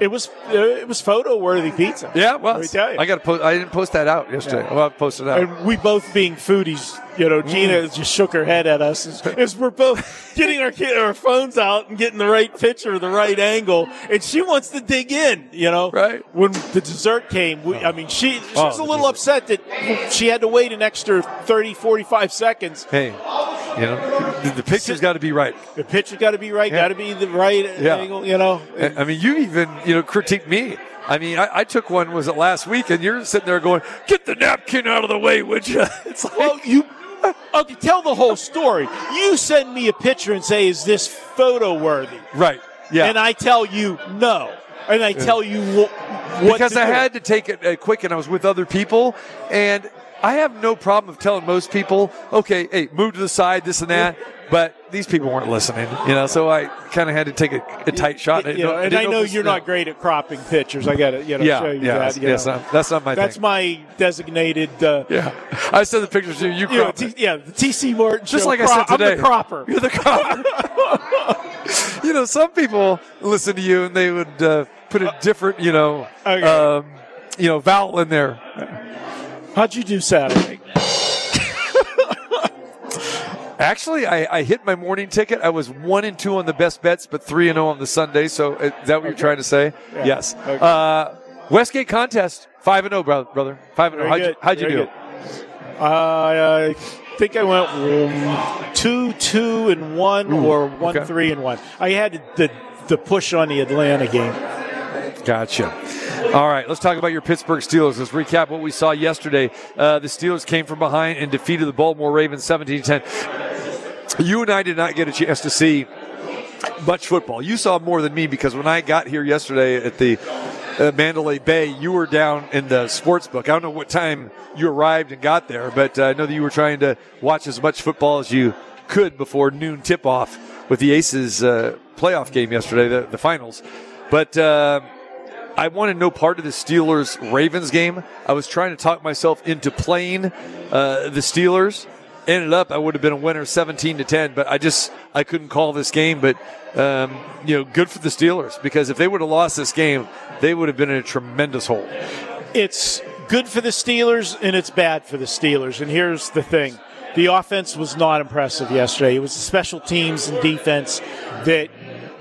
It was uh, it was photo worthy pizza. Yeah, well, Let me tell you. I got to post. I didn't post that out yesterday. Well, I'll post it out. And we both being foodies, you know, Gina Mm. just shook her head at us as, we're both getting our kid, our phones out and getting the right picture, the right angle, and she wants to dig in, you know. Right. When the dessert came, we, I mean, she, she Oh, was a little upset that she had to wait an extra 30, 45 seconds. hey, you know, the, the picture's got to be right. The picture's got to be right, Yeah. got to be the right Yeah. angle, you know. I I mean, you even you know critique me. I mean, I, I took one was it last week, and you're sitting there going, "Get the napkin out of the way, would you?" It's like, Well, you okay? Tell the whole story. You send me a picture and say, "Is this photo worthy?" right, yeah. And I tell you no, and I tell you wh- what because I do. had to take it uh, quick, and I was with other people, and I have no problem of telling most people, "Okay, hey, move to the side, this and that." But these people weren't listening, you know. So I kind of had to take a, a tight shot. You know, and I know you're not great at cropping pictures. I got to you know Yeah, show you yeah, that. you yes, know. not- that's not my That's thing. my designated. Uh, yeah, I sent the pictures to you. You you know, T- yeah, the TC Morton Just show. like I said today. I'm the cropper. You're the cropper. you know, some people listen to you and they would uh, put a different, you know, Okay. um, you know, vowel in there. How'd you do Saturday? Actually, I, I hit my morning ticket. I was one and two on the best bets, but three and zero on the Sunday. So uh, is that what you're trying to say? Yes. Okay. Uh, Westgate contest five and zero, brother. Brother, five and zero. How'd you, how'd you do? Uh, I think I went um, two, two, and one, or one, okay. three, and one. I had the the push on the Atlanta game. Gotcha. All right, let's talk about your Pittsburgh Steelers. Let's recap what we saw yesterday. Uh, the Steelers came from behind and defeated the Baltimore Ravens 17 10. You and I did not get a chance to see much football. You saw more than me because when I got here yesterday at the uh, Mandalay Bay, you were down in the sports book. I don't know what time you arrived and got there, but uh, I know that you were trying to watch as much football as you could before noon tip off with the Aces uh, playoff game yesterday, the, the finals. But. I wanted no part of the Steelers Ravens game. I was trying to talk myself into playing uh, the Steelers. Ended up, I would have been a winner, seventeen to ten. But I just I couldn't call this game. But um, you know, good for the Steelers because if they would have lost this game, they would have been in a tremendous hole. It's good for the Steelers and it's bad for the Steelers. And here's the thing. The offense was not impressive yesterday. It was the special teams and defense that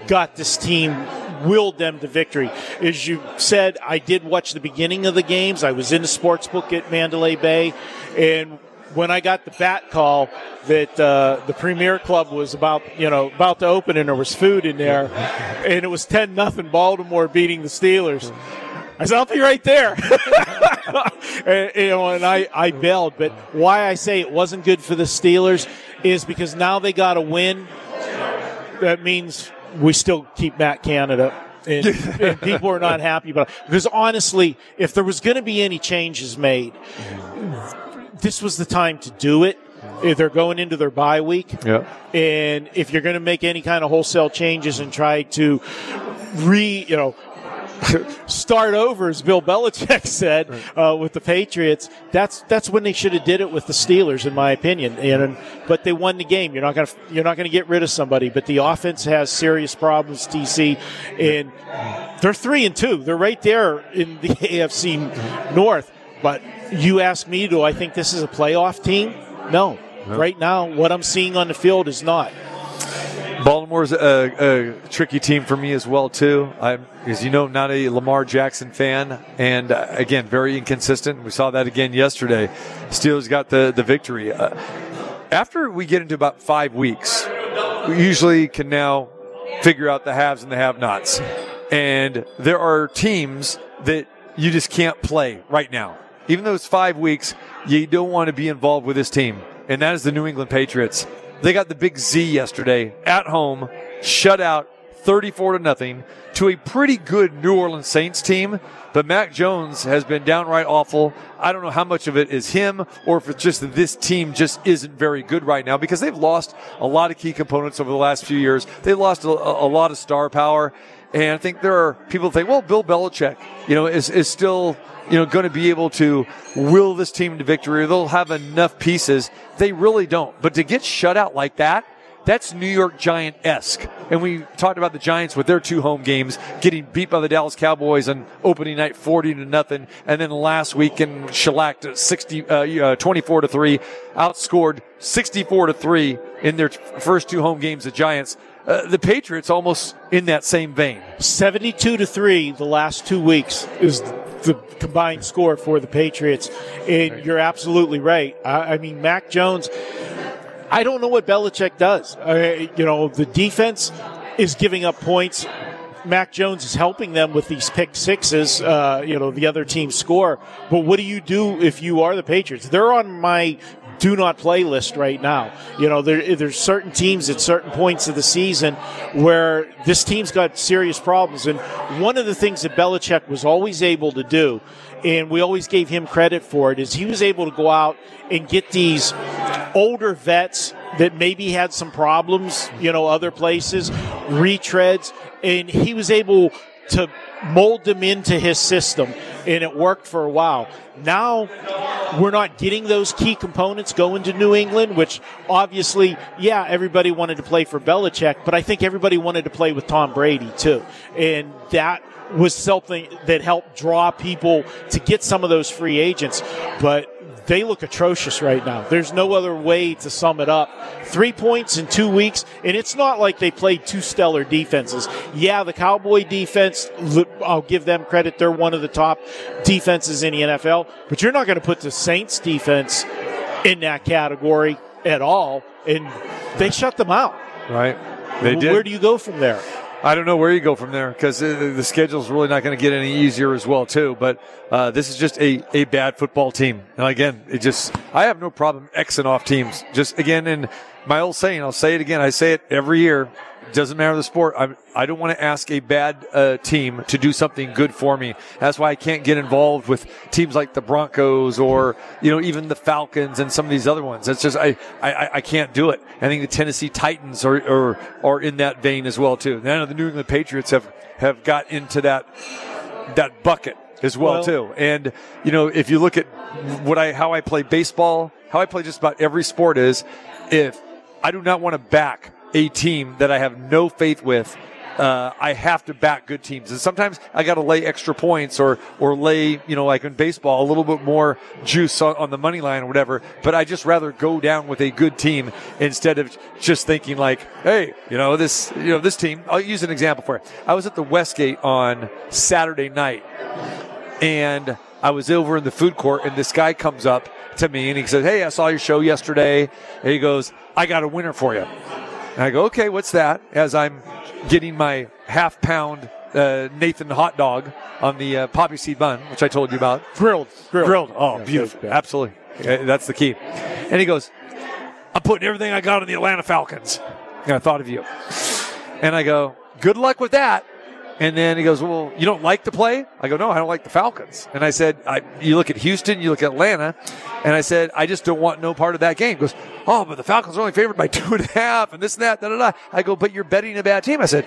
got this team willed them to victory. As you said, I did watch the beginning of the games. I was in the sports book at Mandalay Bay, and when I got the bat call that uh, the Premier Club was about, you know, about to open and there was food in there, and it was ten nothing Baltimore beating the Steelers. I said, I'll be right there. and, you know, and I, I bailed. But why I say it wasn't good for the Steelers is because now they got a win. That means we still keep Matt Canada. And, and people are not happy about it. Because honestly, if there was going to be any changes made, this was the time to do it. If they're going into their bye week. Yeah. And if you're going to make any kind of wholesale changes and try to re, you know, start over, as Bill Belichick said, uh, with the Patriots. That's that's when they should have did it with the Steelers, in my opinion. And but they won the game. You're not gonna you're not gonna get rid of somebody. But the offense has serious problems. TC, and they're three and two. They're right there in the AFC North. But you ask me, do I think this is a playoff team? No. Right now, what I'm seeing on the field is not. Baltimore's a, a, tricky team for me as well too. I'm, as you know, not a Lamar Jackson fan, and uh, again, very inconsistent. We saw that again yesterday. Steelers got the the victory. Uh, after we get into about five weeks, we usually can now figure out the haves and the have-nots, and there are teams that you just can't play right now. Even though it's five weeks, you don't want to be involved with this team, and that is the New England Patriots. They got the big Z yesterday at home, shut out 34 to nothing to a pretty good New Orleans Saints team. But Mac Jones has been downright awful. I don't know how much of it is him or if it's just that this team just isn't very good right now because they've lost a lot of key components over the last few years. They lost a, a lot of star power. And I think there are people think, well, Bill Belichick, you know, is, is still, you know, going to be able to will this team to victory. They'll have enough pieces. They really don't. But to get shut out like that, that's New York Giant esque. And we talked about the Giants with their two home games, getting beat by the Dallas Cowboys on opening night 40 to nothing. And then last week in shellacked 60, uh, 24 to 3, outscored 64 to 3 in their first two home games, the Giants. Uh, the Patriots almost in that same vein. 72 to 3 the last two weeks is the combined score for the Patriots. And right. you're absolutely right. I, I, mean, Mac Jones, I don't know what Belichick does. Uh, you know, the defense is giving up points. Mac Jones is helping them with these pick sixes, uh, you know, the other team score. But what do you do if you are the Patriots? They're on my do not play list right now. You know, there, there's certain teams at certain points of the season where this team's got serious problems. And one of the things that Belichick was always able to do, and we always gave him credit for it, is he was able to go out and get these older vets that maybe had some problems, you know, other places, retreads, and he was able to mold them into his system, and it worked for a while. Now we're not getting those key components going to New England, which obviously, yeah, everybody wanted to play for Belichick, but I think everybody wanted to play with Tom Brady too, and that was something that helped draw people to get some of those free agents. But they look atrocious right now. There's no other way to sum it up. Three points in two weeks, and it's not like they played two stellar defenses. Yeah, the Cowboy defense, I'll give them credit. They're one of the top defenses in the NFL, but you're not going to put the Saints defense in that category at all, and they shut them out. Right. They did. Where do you go from there? I don't know where you go from there because the schedule is really not going to get any easier as well too. But uh, this is just a, a bad football team. And again, it just I have no problem xing off teams. Just again, in my old saying, I'll say it again. I say it every year. Doesn't matter the sport. I'm, I don't want to ask a bad uh, team to do something good for me. That's why I can't get involved with teams like the Broncos or you know even the Falcons and some of these other ones. It's just I I, I can't do it. I think the Tennessee Titans are, are are in that vein as well too. Now the New England Patriots have have got into that that bucket as well, Well- too. And you know, if you look at what I how I play baseball, how I play just about every sport is if I do not want to back a team that I have no faith with. Uh, I have to back good teams, and sometimes I got to lay extra points or or lay, you know, like in baseball, a little bit more juice on, the money line or whatever. But I just rather go down with a good team instead of just thinking like, hey, you know, this, you know, this team. I'll use an example for it. I was at the Westgate on Saturday night, and I was over in the food court, and this guy comes up to me and he says, "Hey, I saw your show yesterday." And he goes, "I got a winner for you." And I go, "Okay, what's that?" As I'm getting my half pound uh, Nathan hot dog on the uh, poppy seed bun, which I told you about, Grilled. Grilled. grilled. Oh, Yeah, beautiful, yeah. absolutely. Okay, that's the key. And he goes, "I'm putting everything I got on the Atlanta Falcons." And I thought of you, and I go, "Good luck with that." And then he goes, "Well, you don't like the play?" I go, "No, I don't like the Falcons." And I said, I, "You look at Houston, you look at Atlanta," and I said, "I just don't want no part of that game." He goes, "Oh, but the Falcons are only favored by two and a half, and this and that, da da da." I go, "But you're betting a bad team." I said,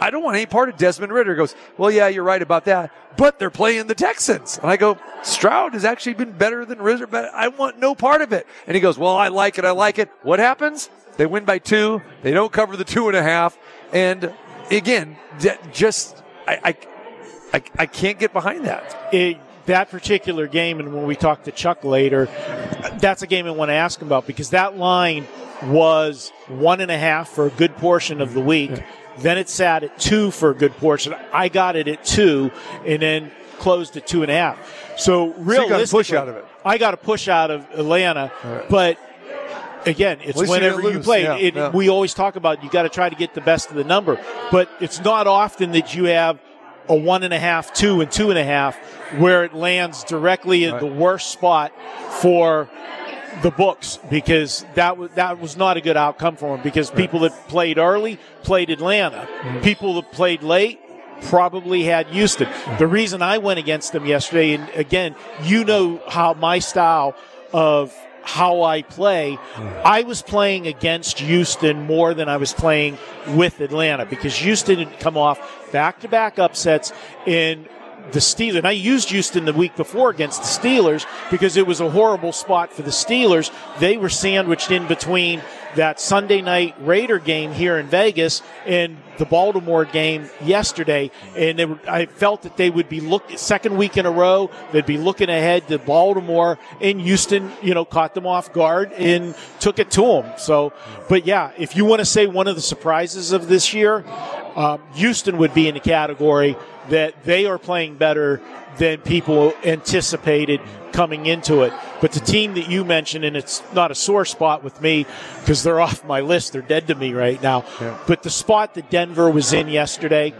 "I don't want any part of Desmond Ridder." He goes, "Well, yeah, you're right about that, but they're playing the Texans." And I go, "Stroud has actually been better than Ridder, but I want no part of it." And he goes, "Well, I like it. I like it." What happens? They win by two. They don't cover the two and a half, and again, just I, I, I, I can't get behind that. it, that particular game, and when we talk to Chuck later, that's a game I want to ask him about because that line was one and a half for a good portion of the week. Then it sat at two for a good portion. I got it at two, and then closed at two and a half. So got a push out of it. I got a push out of Atlanta, but again, it's you whenever you play. Yeah, it, yeah. We always talk about you got to try to get the best of the number, but it's not often that you have a one and a half, two, and two and a half where it lands directly in the worst spot for the books because that was that was not a good outcome for them because people that played early played Atlanta, Mm-hmm. people that played late probably had Houston. The reason I went against them yesterday, and again, you know how my style of how I play, hmm. I was playing against Houston more than I was playing with Atlanta because Houston had come off back to back upsets in the Steelers. And I used Houston the week before against the Steelers because it was a horrible spot for the Steelers. They were sandwiched in between that Sunday night Raider game here in Vegas and the Baltimore game yesterday. And were, I felt that they would be look second week in a row. They'd be looking ahead to Baltimore and Houston, you know, caught them off guard and took it to them. So, but yeah, if you want to say one of the surprises of this year, um, Houston would be in the category that they are playing better than people anticipated coming into it. But the team that you mentioned, and it's not a sore spot with me because they're off my list, they're dead to me right now. But the spot that Denver was in yesterday,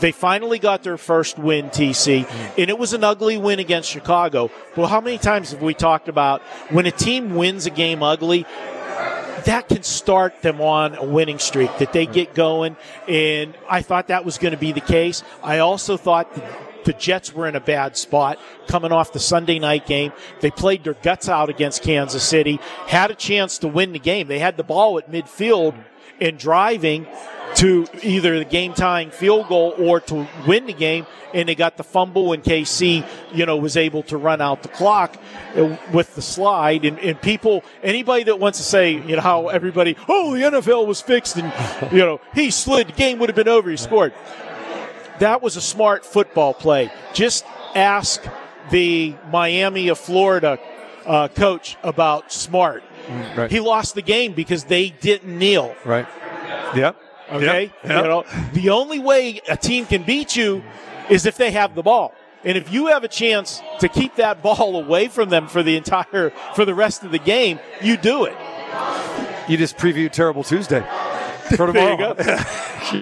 they finally got their first win, TC, mm. and it was an ugly win against Chicago. Well, how many times have we talked about when a team wins a game ugly? That can start them on a winning streak that they get going. And I thought that was going to be the case. I also thought the Jets were in a bad spot coming off the Sunday night game. They played their guts out against Kansas City, had a chance to win the game. They had the ball at midfield and driving to either the game tying field goal or to win the game and they got the fumble and KC you know was able to run out the clock uh, with the slide and, and people anybody that wants to say you know how everybody oh the NFL was fixed and you know he slid the game would have been over he scored that was a smart football play just ask the Miami of Florida uh, coach about smart right. he lost the game because they didn't kneel Right. Yep. Okay, Yep. you know the only way a team can beat you is if they have the ball, and if you have a chance to keep that ball away from them for the entire for the rest of the game, you do it. You just previewed Terrible Tuesday for There tomorrow. you go.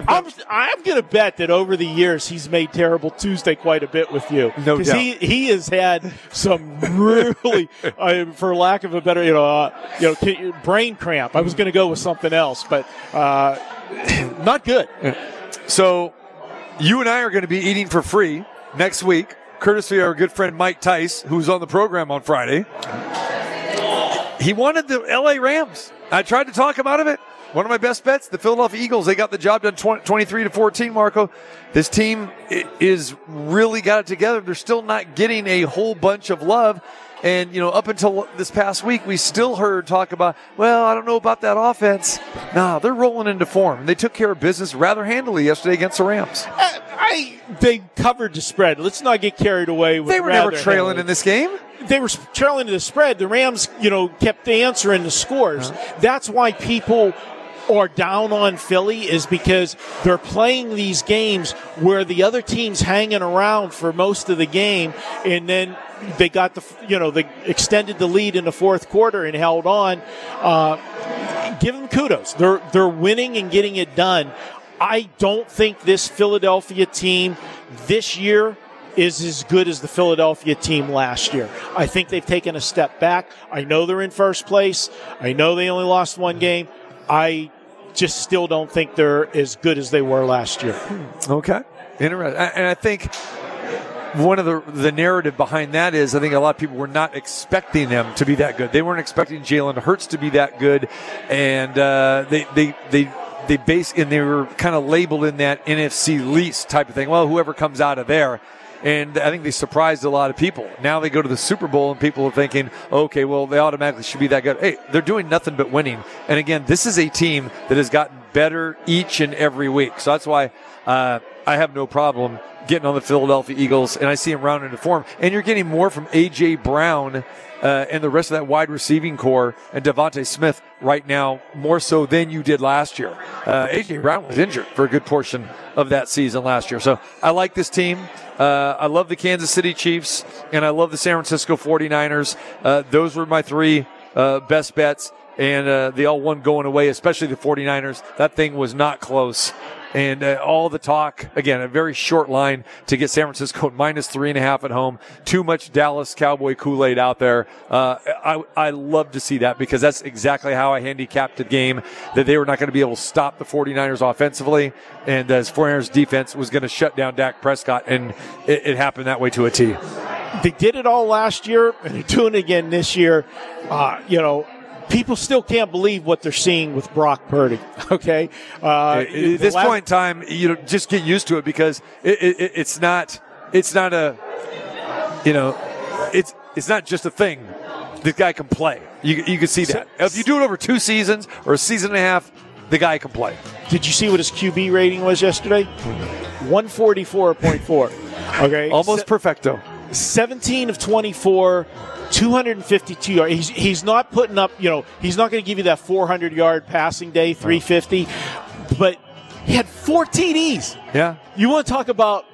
I'm I'm gonna bet that over the years he's made terrible Tuesday quite a bit with you. No 'Cause doubt. He he has had some really, uh, for lack of a better, you know, uh, you know, brain cramp. I was gonna go with something else, but uh, not good. So, you and I are going to be eating for free next week, courtesy of our good friend Mike Tice, who's on the program on Friday. He wanted the LA Rams. I tried to talk him out of it. one of my best bets, the Philadelphia Eagles. They got the job done 20, 23 to 14, Marco. This team is really got it together. They're still not getting a whole bunch of love. And, you know, up until this past week, we still heard talk about, well, I don't know about that offense. Nah, they're rolling into form. They took care of business rather handily yesterday against the Rams. I, I they covered the spread. Let's not get carried away with They were never trailing handily. in this game. they were trailing to the spread. The Rams, you know, kept answering the scores. Uh-huh. That's why people are down on Philly is because they're playing these games where the other team's hanging around for most of the game, and then they got the, you know, they extended the lead in the fourth quarter and held on. Uh, give them kudos. They're they're winning and getting it done. I don't think this Philadelphia team this year is as good as the Philadelphia team last year. I think they've taken a step back. I know they're in first place. I know they only lost one game. I just still don't think they're as good as they were last year. Okay. Interesting. And I think one of the the narrative behind that is I think a lot of people were not expecting them to be that good. They weren't expecting Jalen Hurts to be that good, and uh, they they they. They base and they were kind of labeled in that NFC least type of thing. Well, whoever comes out of there, and I think they surprised a lot of people. Now they go to the Super Bowl and people are thinking, okay, well, they automatically should be that good. Hey, they're doing nothing but winning. And again, this is a team that has gotten better each and every week. So that's why uh, I have no problem getting on the Philadelphia Eagles, and I see them round into form. And you're getting more from A.J. Brown uh, and the rest of that wide receiving core and DeVonta Smith right now, more so than you did last year. Uh, A.J. Brown was injured for a good portion of that season last year. So I like this team. Uh, I love the Kansas City Chiefs, and I love the San Francisco 49ers. Uh, those were my three uh, best bets and uh, they all won going away, especially the 49ers. That thing was not close. And uh, all the talk, again, a very short line to get San Francisco minus three and a half at home. Too much Dallas Cowboy Kool-Aid out there. Uh, I, I love to see that because that's exactly how I handicapped the game, that they were not going to be able to stop the 49ers offensively. And as 49ers defense was going to shut down Dak Prescott. And it, it happened that way to a T. They did it all last year, and they're doing it again this year. Uh, you know, people still can't believe what they're seeing with Brock Purdy. Okay, uh, at the this last- point in time, you know, just get used to it because it, it, it's not, it's not a, you know, it's it's not just a thing. The guy can play. You you can see that if you do it over two seasons or a season and a half, the guy can play. Did you see what his QB rating was yesterday? One forty four point four. Okay, Almost perfecto. 17 of 24, 252 yards. He's, he's not putting up, you know, he's not going to give you that 400 yard passing day, 350, but he had four TDs. Yeah. You want to talk about,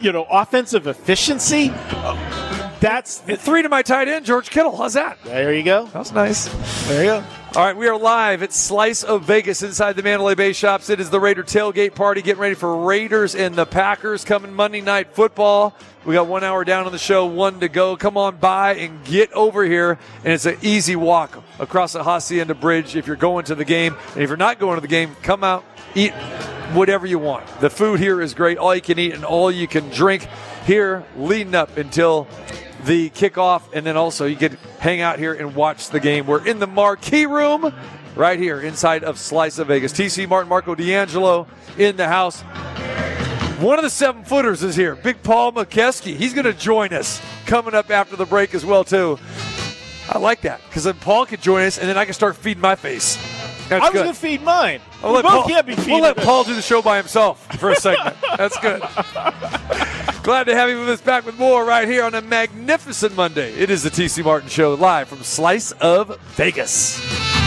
you know, offensive efficiency? Uh, That's And three to my tight end, George Kittle. How's that? there. You go. That was nice. There you go. All right, we are live at Slice of Vegas inside the Mandalay Bay Shops. It is the Raider tailgate party, getting ready for Raiders and the Packers coming Monday Night Football. We got one hour down on the show, one to go. Come on by and get over here, and it's an easy walk across the Hacienda Bridge if you're going to the game. And if you're not going to the game, come out, eat whatever you want. The food here is great, all you can eat and all you can drink here, leading up until the kickoff, and then also you could hang out here and watch the game. We're in the marquee room right here inside of Slice of Vegas. TC Martin, Marco D'Angelo in the house. One of the seven footers is here, Big Paul McKeskey. He's going to join us coming up after the break as well too. I like that because then Paul could join us, and then I can start feeding my face. That's I was going to feed mine. I'll we both Paul, can't be feeding we'll let. Paul do the show by himself for a segment. That's good. Glad to have you with us back with more right here on a magnificent Monday. It is the TC Martin Show live from Slice of Vegas.